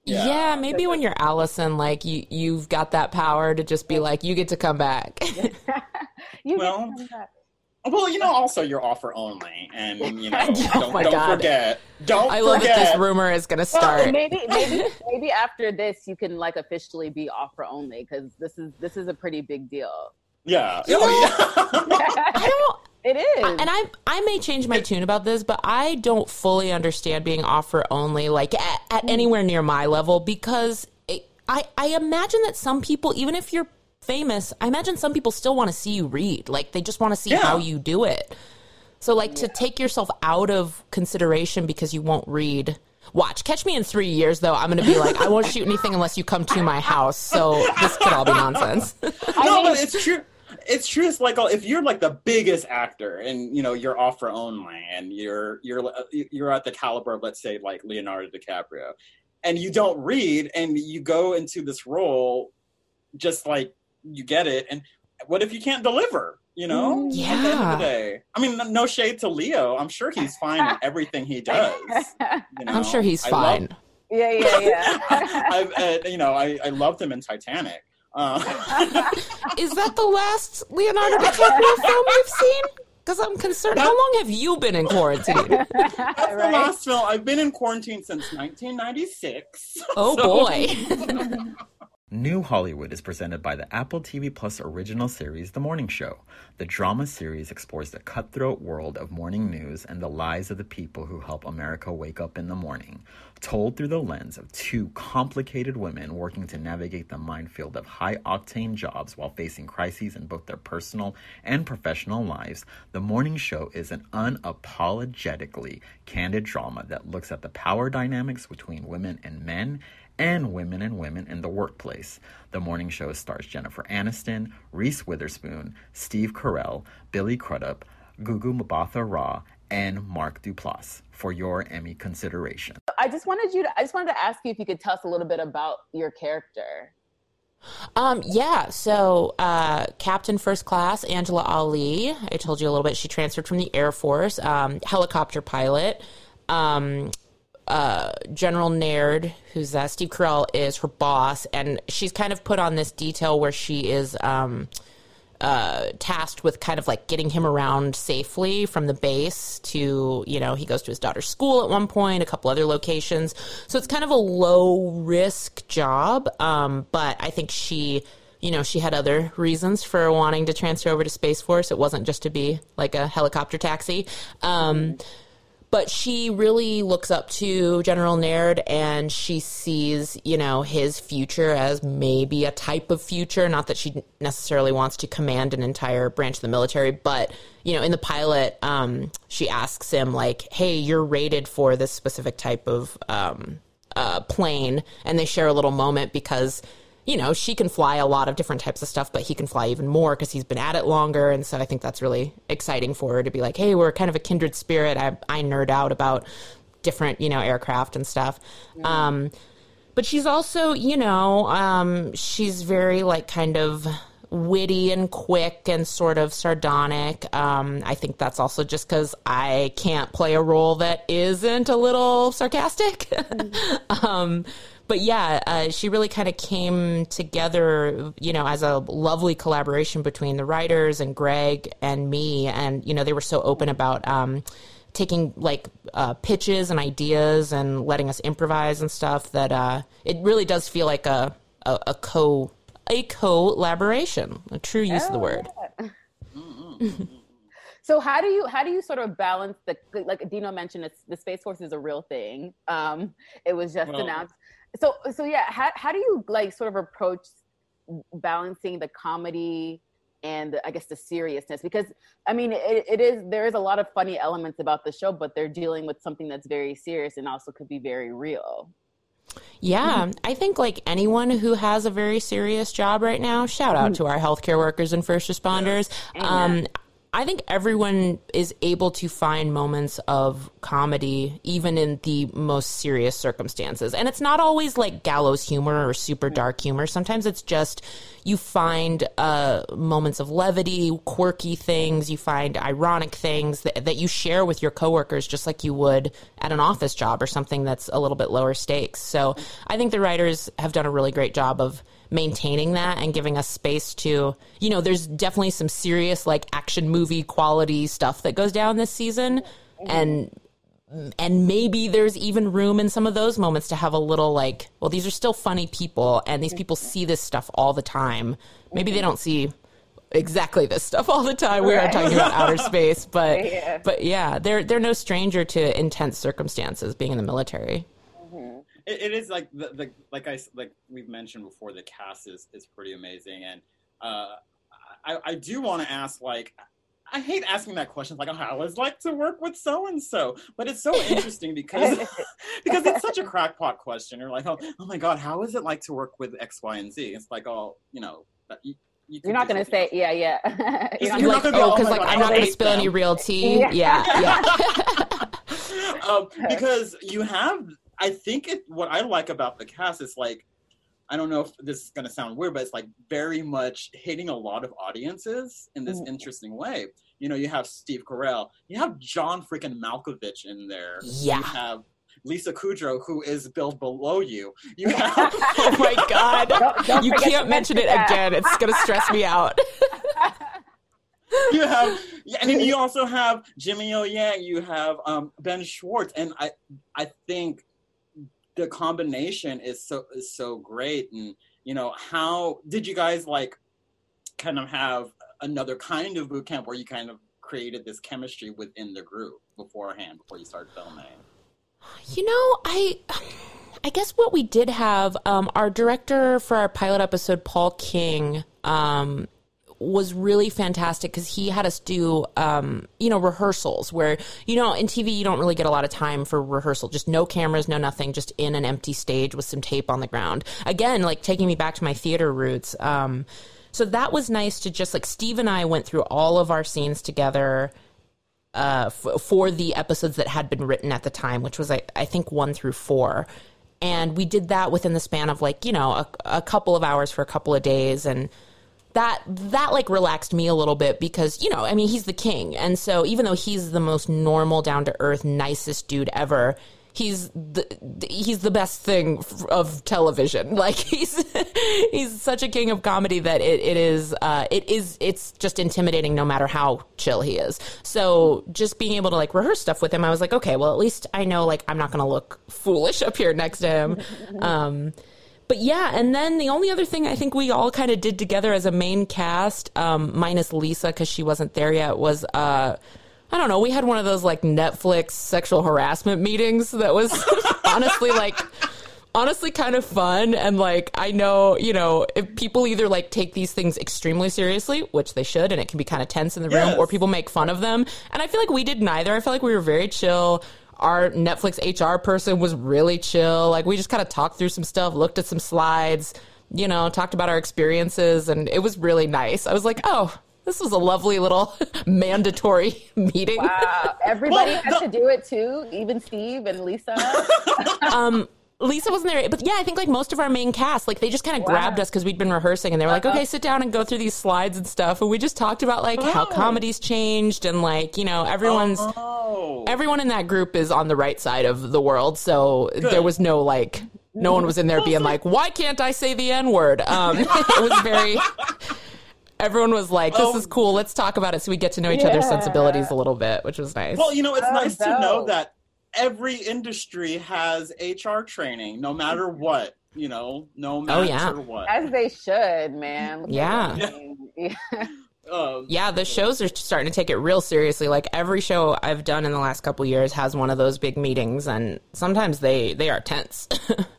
Yeah, um, maybe when you're Allison, like you, you've got that power to just be like, you get to come back. You get Well, to come back. well, you know, also you're offer only, and you know, Oh don't, my don't God. forget. Don't I love forget. that this rumor is going to Well, start. maybe maybe maybe after this you can like officially be offer only because this is this is a pretty big deal. Yeah. You Oh, yeah. I don't. It is. and I I may change my tune about this, but I don't fully understand being offer only like at, at anywhere near my level because it, I I imagine that some people, even if you're famous, I imagine some people still want to see you read. Like they just want to see Yeah. how you do it. So like to take yourself out of consideration because you won't read. Watch, catch me in three years though. I'm gonna be like, I won't shoot anything unless you come to my house. So this could all be nonsense. no, but it's true. It's true. It's like uh, if you're like the biggest actor and you know you're offer only and you're you're uh, you're at the caliber of let's say like Leonardo DiCaprio, and you don't read and you go into this role just like you get it and what if you can't deliver? You know, At the end of Yeah. the day, I mean, no shade to Leo. I'm sure he's fine in everything he does. You know? I'm sure he's I love- fine. yeah, yeah, yeah. I've, uh, you know, I, I loved him in Titanic. Uh, Is that the last Leonardo DiCaprio film we've seen? Because I'm concerned. How long have you been in quarantine? That's the last film. I've been in quarantine since 1996. Oh So- boy. New Hollywood is presented by the Apple TV Plus original series The Morning Show. The drama series explores the cutthroat world of morning news and the lives of the people who help America wake up in the morning, told through the lens of two complicated women working to navigate the minefield of high octane jobs while facing crises in both their personal and professional lives. The Morning Show is an unapologetically candid drama that looks at the power dynamics between women and men and women and women in the workplace. The morning show stars Jennifer Aniston, Reese Witherspoon, Steve Carell, Billy Crudup, Gugu Mbatha Raw, and Mark Duplass for your Emmy consideration. I just wanted you to I just wanted to ask you if you could tell us a little bit about your character. Um, yeah, so uh, Captain First Class Angela Ali, I told you a little bit. She transferred from the Air Force, um, helicopter pilot. Um, uh, General Naird, who's uh, Steve Carell, is her boss, and she's kind of put on this detail where she is um, uh, tasked with kind of like getting him around safely from the base to, you know, he goes to his daughter's school at one point, a couple other locations. So it's kind of a low risk job, um, but I think she you know, she had other reasons for wanting to transfer over to Space Force. It wasn't just to be like a helicopter taxi. Um, but she really looks up to General Naird and she sees, you know, his future as maybe a type of future. Not that she necessarily wants to command an entire branch of the military, but, you know, in the pilot, um, she asks him, like, hey, you're rated for this specific type of um, uh, plane. And they share a little moment because you know, she can fly a lot of different types of stuff, but he can fly even more because he's been at it longer. And so I think that's really exciting for her to be like, hey, we're kind of a kindred spirit. I, I nerd out about different, you know, aircraft and stuff. Yeah. Um, but she's also, you know, um, she's very like kind of witty and quick and sort of sardonic. Um, I think that's also just because I can't play a role that isn't a little sarcastic. Mm. um, but yeah, uh, she really kind of came together, you know, as a lovely collaboration between the writers and Greg and me. And, you know, they were so open about, um, taking like uh, pitches and ideas and letting us improvise and stuff that uh, it really does feel like a, a, a co a collaboration a true use oh, of the word yeah. so how do you how do you sort of balance the like dino mentioned it's, the space force is a real thing um, it was just well, announced so so yeah how, how do you like sort of approach balancing the comedy and the, i guess the seriousness? Because i mean it, it is there is a lot of funny elements about the show but they're dealing with something that's very serious and also could be very real. Yeah, I think like anyone who has a very serious job right now, shout out to our healthcare workers and first responders. Um, I think everyone is able to find moments of comedy, even in the most serious circumstances. And it's not always like gallows humor or super dark humor. Sometimes it's just you find uh, moments of levity, quirky things, you find ironic things that, that you share with your coworkers, just like you would at an office job or something that's a little bit lower stakes. So I think the writers have done a really great job of maintaining that and giving us space to, you know, there's definitely some serious like action movie quality stuff that goes down this season. Mm-hmm. And and maybe there's even room in some of those moments to have a little like, well, these are still funny people and these people mm-hmm. see this stuff all the time. Maybe they mm-hmm. don't see exactly this stuff all the time. We are talking about outer space, but yeah. but yeah, they're they're no stranger to intense circumstances being in the military it, it is like the, the like I like we've mentioned before. The cast is is pretty amazing, and uh, I I do want to ask like. I hate asking that question, like, how is like to work with so and so? But it's so interesting because because it's such a crackpot question. You're like, oh, oh my god, how is it like to work with X, Y, and Z? It's like, oh, you know, you, you are not going to say, yeah, yeah. you're, you're not, going to oh, because oh like God, I'm not going to spill them. any real tea. Yeah, yeah. yeah. um, because you have I think it, what I like about the cast is like, I don't know if this is going to sound weird, but it's like very much hitting a lot of audiences in this mm. interesting way. You know, you have Steve Carell, you have John freaking Malkovich in there. Yeah. You have Lisa Kudrow, who is built below you. You have. oh my God. Don't, don't you can't mention it that. again. It's going to stress me out. you have, and then you also have Jimmy O Yang. You have um, Ben Schwartz, and I, I think the combination is so is so great and you know, how did you guys like kind of have another kind of boot camp where you kind of created this chemistry within the group beforehand before you started filming? You know, I I guess what we did have um, our director for our pilot episode, Paul King, um, was really fantastic because he had us do um, you know rehearsals where you know in TV you don't really get a lot of time for rehearsal. Just no cameras no nothing just in an empty stage with some tape on the ground. Again like taking me back to my theater roots um, so that was nice to just like Steve and I went through all of our scenes together uh, f- for the episodes that had been written at the time, which was I, I think one through four, and we did that within the span of like you know a, a couple of hours for a couple of days, and that that like relaxed me a little bit because you know I mean he's the king, and so even though he's the most normal, down to earth, nicest dude ever, he's the he's the best thing of television. Like he's he's such a king of comedy that it, it is uh, it is it's just intimidating no matter how chill he is. So just being able to like rehearse stuff with him, I was like, okay, well at least I know like I'm not to look foolish up here next to him. Um, but yeah, and then the only other thing I think we all kind of did together as a main cast, um, minus Lisa because she wasn't there yet, was uh, I don't know. We had one of those like Netflix sexual harassment meetings that was honestly like honestly kind of fun and like I know, you know, if people either like take these things extremely seriously, which they should and it can be kind of tense in the room or people make fun of them. And I feel like we did neither. I feel like we were very chill. Our Netflix HR person was really chill. Like we just kind of talked through some stuff, looked at some slides, you know, talked about our experiences and it was really nice. I was like, "Oh, this was a lovely little mandatory meeting." Wow, everybody has to do it too, even Steve and Lisa. um Lisa wasn't there, but yeah, I think like most of our main cast, like they just kind of Wow. grabbed us because we'd been rehearsing, and they were like, "Okay, sit down and go through these slides and stuff." And we just talked about like how comedy's changed, and like you know everyone's Oh. everyone in that group is on the right side of the world, so there was no like no one was in there being like, "Why can't I say the n word?" Um, it was very. Everyone was like, "This is cool. Let's talk about it." So we get to know each other's sensibilities a little bit, which was nice. Well, you know, it's Oh, nice to know that every industry has HR training, no matter what. You know, no matter Oh, yeah. what. As they should, man. Look Yeah. Yeah. Um, Yeah, the shows are starting to take it real seriously. Like every show I've done in the last couple years has one of those big meetings, and sometimes they they are tense.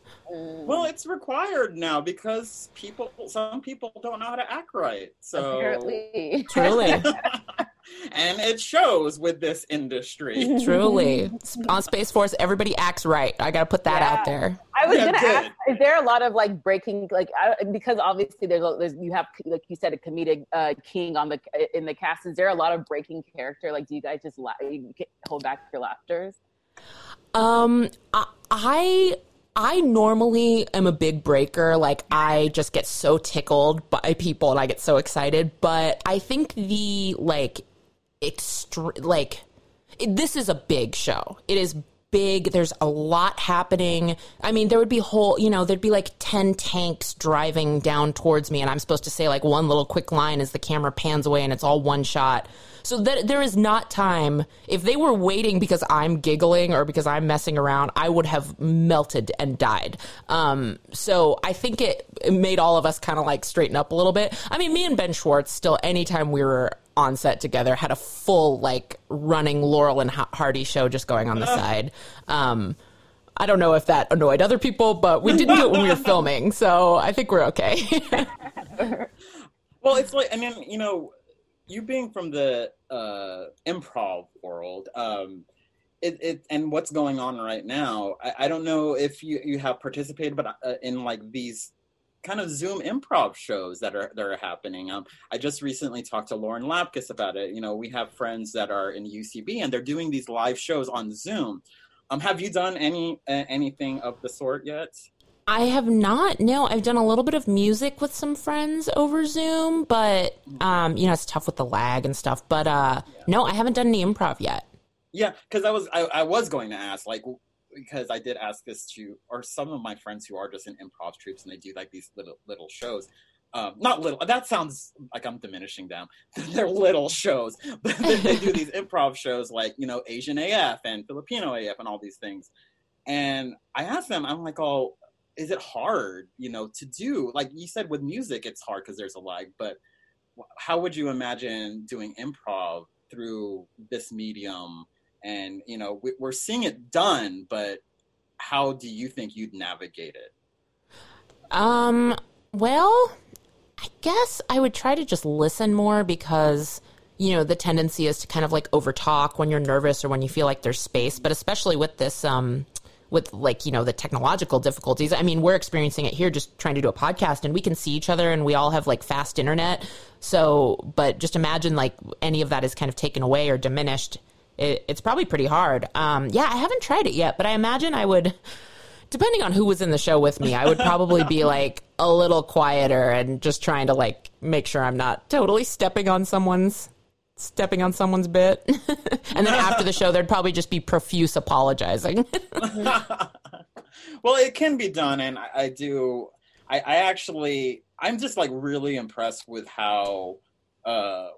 Well, it's required now because people, some people don't know how to act right. So Apparently. Truly, and it shows with this industry. truly, on Space Force, everybody acts right. I got to put that Yeah. out there. I was Yeah, gonna good. ask: Is there a lot of like breaking, like I, because obviously there's, a, there's you have like you said a comedic uh, king on the in the cast. Is there a lot of breaking character? Like, do you guys just la- hold back your laughters? Um, I- I I normally am a big breaker. Like I just get so tickled by people and I get so excited. But I think the like extre like it, this is a big show. It is big. There's a lot happening. I mean, there would be whole, you know, there'd be like 10 tanks driving down towards me and I'm supposed to say like one little quick line as the camera pans away and it's all one shot. So that there is not time. If they were waiting because I'm giggling or because I'm messing around, I would have melted and died. Um, so I think it, it made all of us kind of like straighten up a little bit. I mean, me and Ben Schwartz still, anytime we were on set together, had a full like running Laurel and Hardy show just going on the side. Um, I don't know if that annoyed other people, but we didn't do it when we were filming, so I think we're okay. Well, it's like I mean, you know, you being from the uh, improv world, um, it, it and what's going on right now. I, I don't know if you you have participated, but uh, in like these kind of Zoom improv shows that are that are happening. Um, I just recently talked to Lauren Lapkus about it. You know, we have friends that are in UCB and they're doing these live shows on Zoom. Um, have you done any uh, anything of the sort yet? I have not. No, I've done a little bit of music with some friends over Zoom, but um, you know, it's tough with the lag and stuff. But uh, no, I haven't done any improv yet. Yeah, because I was I, I was going to ask like because I did ask this to or some of my friends who are just in improv troops and they do like these little little shows. Um, not little. That sounds like I'm diminishing them. They're little shows, but they, they do these improv shows like you know Asian AF and Filipino AF and all these things. And I asked them, I'm like, oh, is it hard you know to do like you said with music it's hard because there's a lag but how would you imagine doing improv through this medium and you know we, we're seeing it done but how do you think you'd navigate it Um, well, I guess I would try to just listen more because you know the tendency is to kind of like overtalk when you're nervous or when you feel like there's space, but especially with this um with like you know the technological difficulties. I mean, we're experiencing it here just trying to do a podcast and we can see each other and we all have like fast internet. So, but just imagine like any of that is kind of taken away or diminished. It, it's probably pretty hard. Um, yeah, I haven't tried it yet, but I imagine I would depending on who was in the show with me, I would probably be like a little quieter and just trying to like make sure I'm not totally stepping on someone's stepping on someone's bit. and then after the show there'd probably just be profuse apologizing. well it can be done and i, I do I, I actually i'm just like really impressed with how uh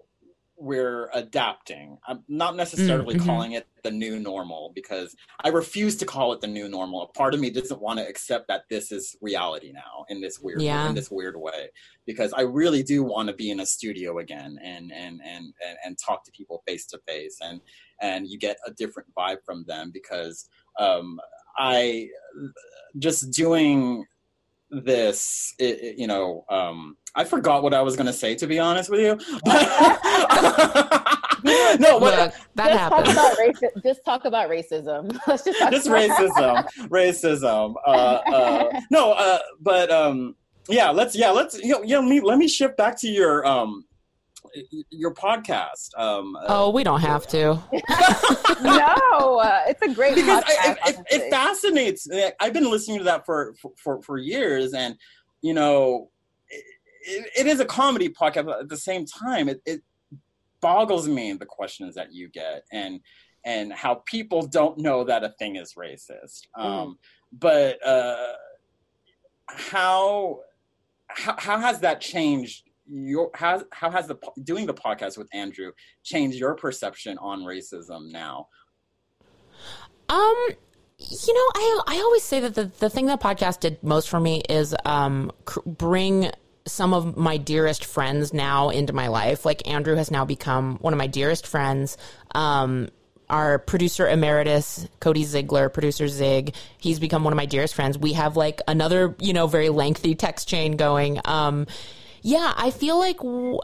we're adapting i'm not necessarily Mm-hmm. calling it the new normal because i refuse to call it the new normal a part of me doesn't want to accept that this is reality now in this weird Yeah. in this weird way because i really do want to be in a studio again and and and and, and talk to people face to face and and you get a different vibe from them because um I just doing this, it, it- you know, um, I forgot what I was going to say, to be honest with you. no, what, Look, that just happens. Talk about raci- just talk about racism. Let's just talk just about- racism, racism. Uh, uh, no, uh, but um, yeah, let's yeah, let's you know, yeah, let me let me shift back to your um, your podcast. Um, uh, oh, we don't have to. no, uh, it's a great because podcast. I, it, it, it fascinates. me. I've been listening to that for for, for, for years, and you know, it, it, is a comedy podcast. But at the same time, it, it boggles me the questions that you get and and how people don't know that a thing is racist. Um, But uh, how, how how has that changed? Your how how has the doing the podcast with Andrew changed your perception on racism now? Um, you know, I I always say that the the thing that podcast did most for me is um cr- bring some of my dearest friends now into my life. Like Andrew has now become one of my dearest friends. Um our producer emeritus, Cody Ziegler, producer Zig, he's become one of my dearest friends. We have like another, you know, very lengthy text chain going. Um, yeah, I feel like w-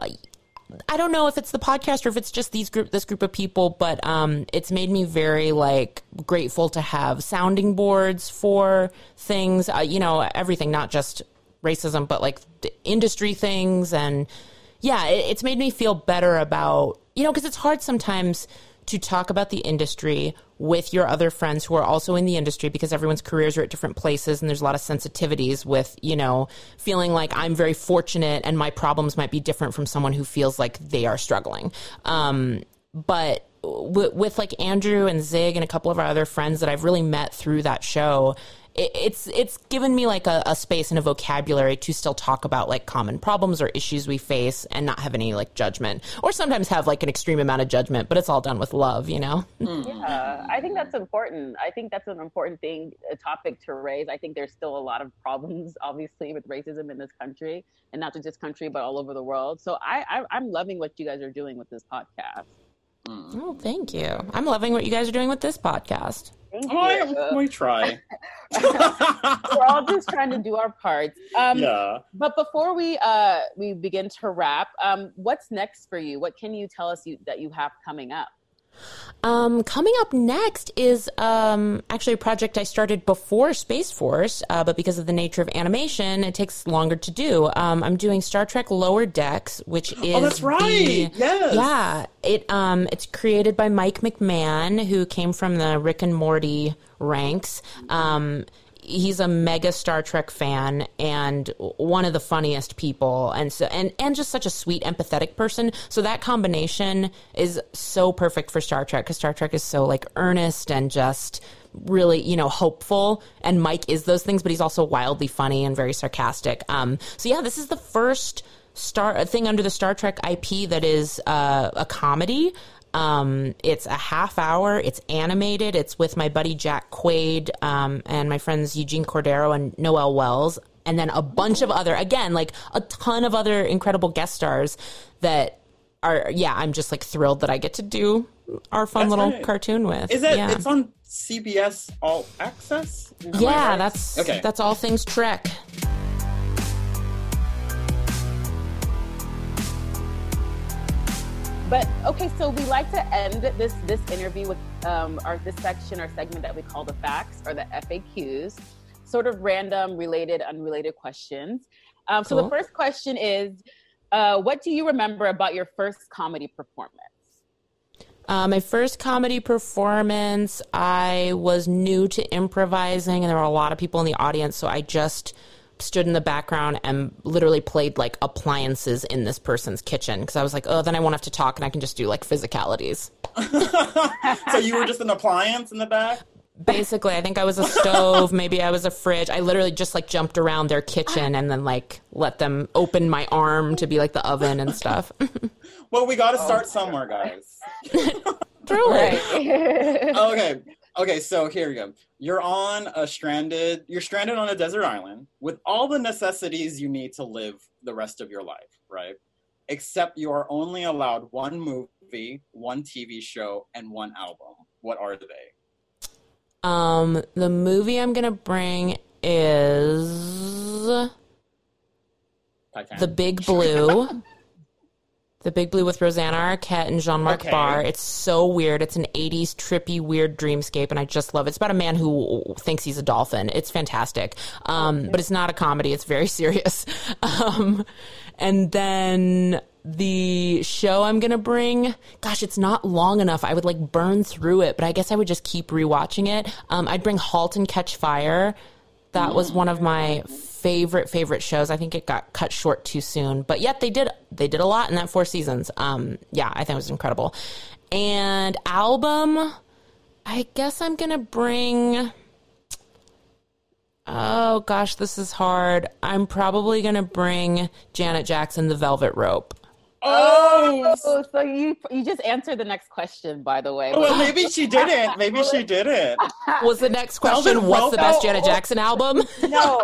I don't know if it's the podcast or if it's just these group this group of people, but um, it's made me very like grateful to have sounding boards for things. Uh, you know, everything, not just racism, but like industry things, and yeah, it, it's made me feel better about you know because it's hard sometimes to talk about the industry with your other friends who are also in the industry because everyone's careers are at different places and there's a lot of sensitivities with, you know, feeling like I'm very fortunate and my problems might be different from someone who feels like they are struggling. Um, but w- with like Andrew and Zig and a couple of our other friends that I've really met through that show, it, it's it's given me like a, a space and a vocabulary to still talk about like common problems or issues we face and not have any like judgment or sometimes have like an extreme amount of judgment, but it's all done with love, you know. Hmm. Yeah, I think that's important. I think that's an important thing, a topic to raise. I think there's still a lot of problems, obviously, with racism in this country, and not just this country, but all over the world. So I, I I'm loving what you guys are doing with this podcast. Oh, thank you. I'm loving what you guys are doing with this podcast. Thank Oh, you. I- we try. We're all just trying to do our parts. Um, Yeah. But before we uh, we begin to wrap, um, what's next for you? What can you tell us you, that you have coming up? Um, coming up next is um, actually a project I started before Space Force, uh, but because of the nature of animation, it takes longer to do. Um, I'm doing Star Trek Lower Decks, which is Oh, that's right. the- Yes. yeah. It um, it's created by Mike McMahan, who came from the Rick and Morty ranks. He's a mega Star Trek fan and one of the funniest people. And so and and just such a sweet empathetic person. So that combination is so perfect for Star Trek cuz Star Trek is so like earnest and just really you know hopeful. And Mike is those things but he's also wildly funny and very sarcastic. Um so yeah this is the first star thing under the Star Trek IP that is uh, a comedy Um, it's a half hour. It's animated. It's with my buddy Jack Quaid um, and my friends Eugene Cordero and Noel Wells, and then a bunch of other, again, like a ton of other incredible guest stars that are. Yeah, I'm just like thrilled that I get to do our fun That's little right. cartoon with. Is it? Yeah. It's on CBS All Access. Am yeah, that's okay. That's all things Trek. But okay, so we like to end this this interview with um, our this section or segment that we call the facts or the FAQs, sort of random, related, unrelated questions. Um, so the first question is, uh, what do you remember about your first comedy performance? Uh, my first comedy performance, I was new to improvising, and there were a lot of people in the audience, so I just stood in the background and literally played like appliances in this person's kitchen because I was like, oh, then I won't have to talk and I can just do like physicalities. so you were just an appliance in the back. Basically, I think I was a stove, maybe I was a fridge. I literally just like jumped around their kitchen and then like let them open my arm to be like the oven and stuff. Well, we got to start somewhere, guys. Truly. okay. Okay, so here you go. You're on a stranded. You're stranded on a desert island with all the necessities you need to live the rest of your life, right? Except you are only allowed one movie, one TV show, and one album. What are they? Um, the movie I'm gonna bring is Titanic. The Big Blue. the Big Blue with Rosanna Arquette and Jean Marc Okay. Barr. It's so weird. It's an 80s trippy, weird dreamscape, and I just love it. It's about a man who thinks he's a dolphin. It's fantastic. Um, But it's not a comedy, it's very serious. Um, and then the show I'm gonna bring, gosh, it's not long enough. I would like burn through it, but I guess I would just keep rewatching it. Um, I'd bring *Halt and Catch Fire*. That was one of my favorite favorite shows. I think it got cut short too soon, but yet they did they did a lot in that four seasons. Um, yeah, I think it was incredible. And album, I guess I'm gonna bring. Oh gosh, this is hard. I'm probably gonna bring Janet Jackson, "The Velvet Rope." Oh, Oh, so you you just answered the next question, by the way. well, maybe she didn't. Maybe she didn't. Was the next question Velvet what's the Rope? best Janet Jackson album? no.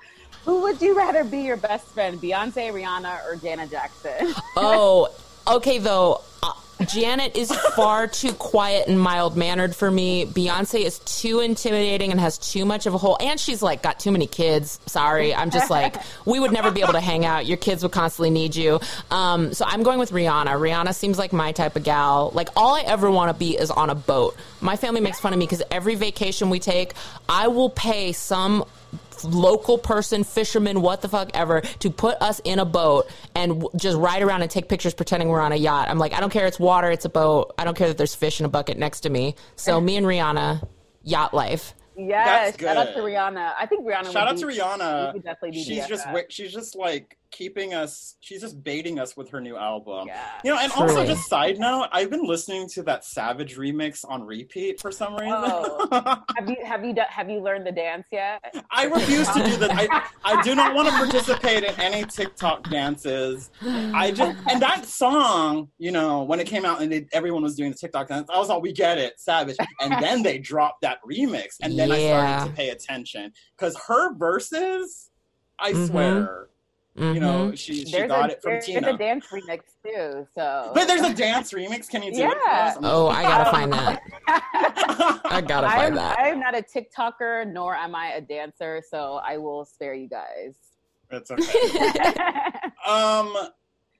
Who would you rather be your best friend, Beyonce, Rihanna, or Janet Jackson? Oh, okay though. Uh, Janet is far too quiet and mild mannered for me. Beyonce is too intimidating and has too much of a hole. And she's like got too many kids. Sorry, I'm just like we would never be able to hang out. Your kids would constantly need you. Um, so I'm going with Rihanna. Rihanna seems like my type of gal. Like all I ever want to be is on a boat. My family makes fun of me because every vacation we take, I will pay some local person, fisherman, what the fuck ever, to put us in a boat and w- just ride around and take pictures pretending we're on a yacht. I'm like, I don't care, it's water, it's a boat. I don't care that there's fish in a bucket next to me. So me and Rihanna, yacht life. Yes, That's shout out to. Rihanna. I think Rihanna. Shout would out to Rihanna. we definitely be She's just BFF. wi- she's just like keeping us. She's just baiting us with her new album. Yeah. You know, and also just side note, I've been listening to that Savage remix on repeat for some reason. Oh. have you have you done, have you learned the dance yet? I refuse to do that. I, I do not want to participate in any TikTok dances. I just and that song, you know, when it came out and it, everyone was doing the TikTok dance, I was all, "We get it, Savage." And then they dropped that remix, and then I started to pay attention because her verses, I Mhm. swear, you know, she she There's got a, it from there's Tina. a dance remix too. So, but there's a dance remix. Can you do it? Yeah. us? Oh, I gotta find that. I gotta I'm, find that. I'm not a TikToker, nor am I a dancer, so I will spare you guys. It's okay. Um,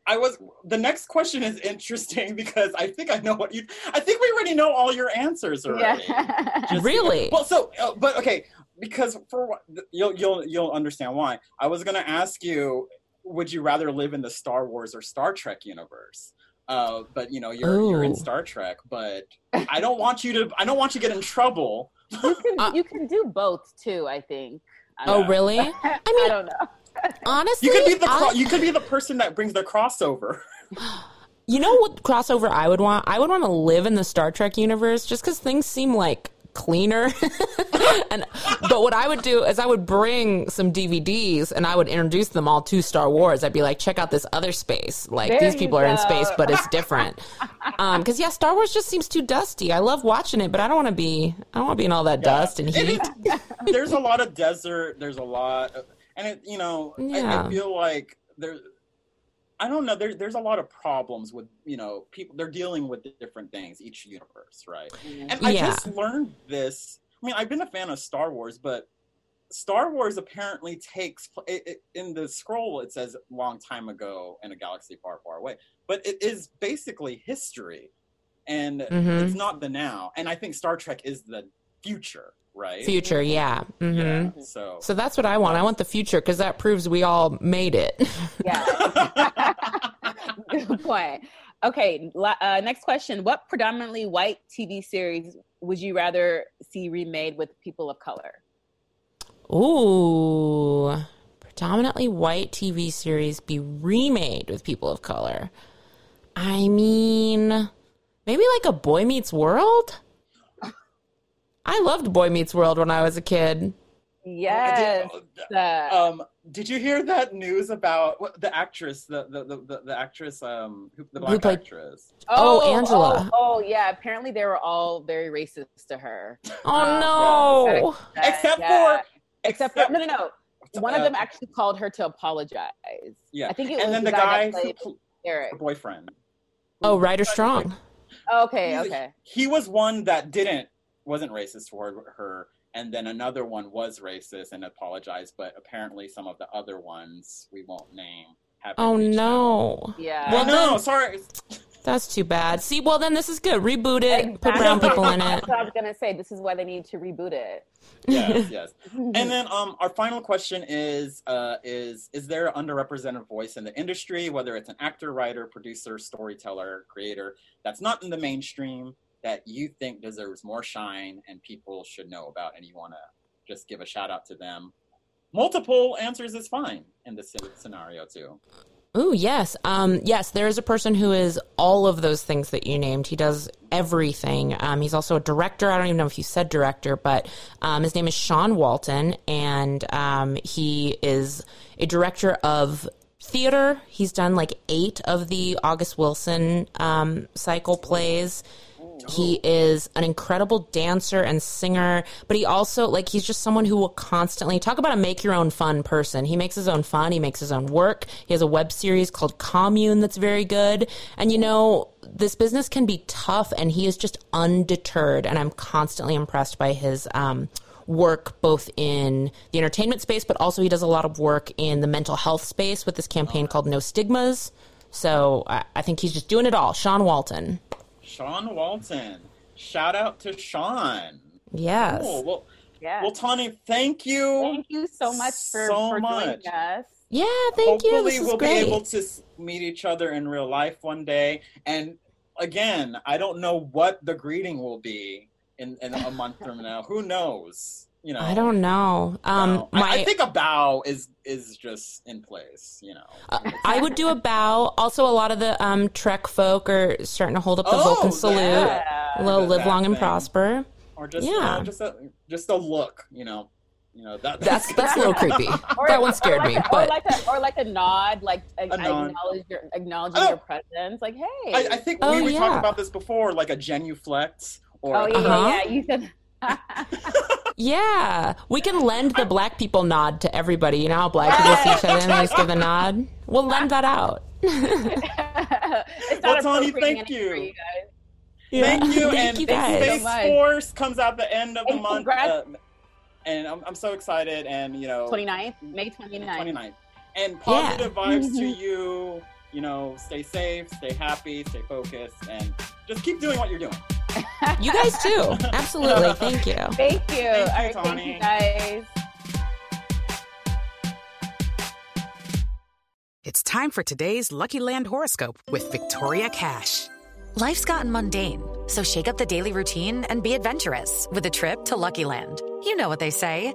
I was the next question is interesting because I think I know what you. I think we already know all your answers already. yeah. Just- Really? Well, so uh, but okay, because for what you'll you'll you'll understand why. I was gonna ask you, would you rather live in the Star Wars or Star Trek universe? Uh, but you know you're you're in Star Trek, but I don't want you to. I don't want you to get in trouble. you can Uh, you can do both too. I think. I Oh, don't- really? I, mean- I don't know. Honestly, You could be the cro- you could be the person that brings the crossover. You know what crossover I would want? I would want to live in the Star Trek universe just because things seem like cleaner. and but what I would do is I would bring some DVDs and I would introduce them all to Star Wars. I'd be like, check out this other space. Like There these you people are in space, but it's different. Um, because yeah, Star Wars just seems too dusty. I love watching it, but I don't want to be. I don't want to be in all that dust and heat. there's a lot of desert. There's a lot, of, and it, you know, I, Yeah. I feel like there. I don't know. There, there's a lot of problems with you know people. They're dealing with different things each universe, right? And I Yeah. just learned this. I mean, I've been a fan of Star Wars, but Star Wars apparently takes pl- it, it, in the scroll. It says long time ago in a galaxy far, far away, but it is basically history, and Mhm. it's not the now. And I think Star Trek is the future, right? Future, yeah. hmm Yeah. So So that's what I want. I want the future because that proves we all made it. Yeah. Good point. Okay, uh, next question. What predominantly white TV series would you rather see remade with people of color? Ooh, predominantly white TV series be remade with people of color. I mean, maybe like a Boy Meets World. I loved Boy Meets World when I was a kid. Yes. uh, um, did you hear that news about what, the actress, the the, the, the, the actress, um, who, the black played- actress? Oh, Angela. Oh, oh, yeah. Apparently, they were all very racist to her. Oh no! Except Yeah. for Except for no, no, no. One of Uh, them actually called her to apologize. Yeah, I think it and was then the the guy guy, that who, Eric. her boyfriend. Oh, Ryder Strong. Okay, He's- okay. He was one that didn't wasn't racist toward her, and then another one was racist and apologized. But apparently, some of the other ones we won't name. Haven't Oh reached no! Yeah. Well, no, then- sorry. That's too bad. See, well then this is good. Reboot it. Put brown people in it. That's what I was gonna say. This is why they need to reboot it. yes, yes. And then um, our final question is: uh, is is there an underrepresented voice in the industry, whether it's an actor, writer, producer, storyteller, creator, that's not in the mainstream that you think deserves more shine and people should know about, and you want to just give a shout out to them? Multiple answers is fine in this scenario too. Oh yes. Um, yes, there is a person who is all of those things that you named. He does everything. Um, he's also a director. I don't even know if you said director, but um, his name is Sean Walton, and um, he is a director of theater. He's done like eight of the August Wilson um, cycle plays. He is an incredible dancer and singer, but he also like he's just someone who will constantly talk about a make your own fun person. He makes his own fun, he makes his own work. He has a web series called Commune that's very good. And you know, this business can be tough and he is just undeterred and I'm constantly impressed by his um work both in the entertainment space, but also he does a lot of work in the mental health space with this campaign called No Stigmas. So I, I think he's just doing it all. Sean Walton. Sean Walton, shout out to Sean. Yes. Cool. Well, Yeah. well, Tawny, thank you. Thank you so much for, so for much. joining us. Yeah, thank you. Hopefully, we'll great. be able to meet each other in real life one day. And again, I don't know what the greeting will be in, in a month from now. Who knows? You know, I don't know. Um, know. I- my I, think a bow is is just in place. You know. Uh, I would do a bow. Also, a lot of the um, Trek folk are starting to hold up the Oh, Vulcan salute. yeah. Hello, live That long and prosper. Or just Yeah. you know, just a just a look. You know. You know that That's that's a little creepy. Or- that one scared or me, like, but or like a or like a nod, like a, A nod. acknowledge your acknowledging Oh. your presence. Like, hey. I, I think Oh, we were yeah. talking about this before, like a genuflex or oh yeah, Uh-huh. yeah, yeah. You said. yeah, we can lend the black people nod to everybody. You know how black people see each other and they just give a nod. We'll lend that out. it's Well, not Tawny, thank you. you guys. Thank you, Thank and you Space so. Force comes out the end of the month, uh, and I'm, I'm so excited. And you know, 29th, May 29th. 29th. And positive vibes to you. You know, stay safe, stay happy, stay focused, and just keep doing what you're doing. You guys too. Absolutely. Thank you. Thank you. All right, thank you guys. It's time for today's Lucky Land horoscope with Victoria Cash. Life's gotten mundane, so shake up the daily routine and be adventurous with a trip to Lucky Land. You know what they say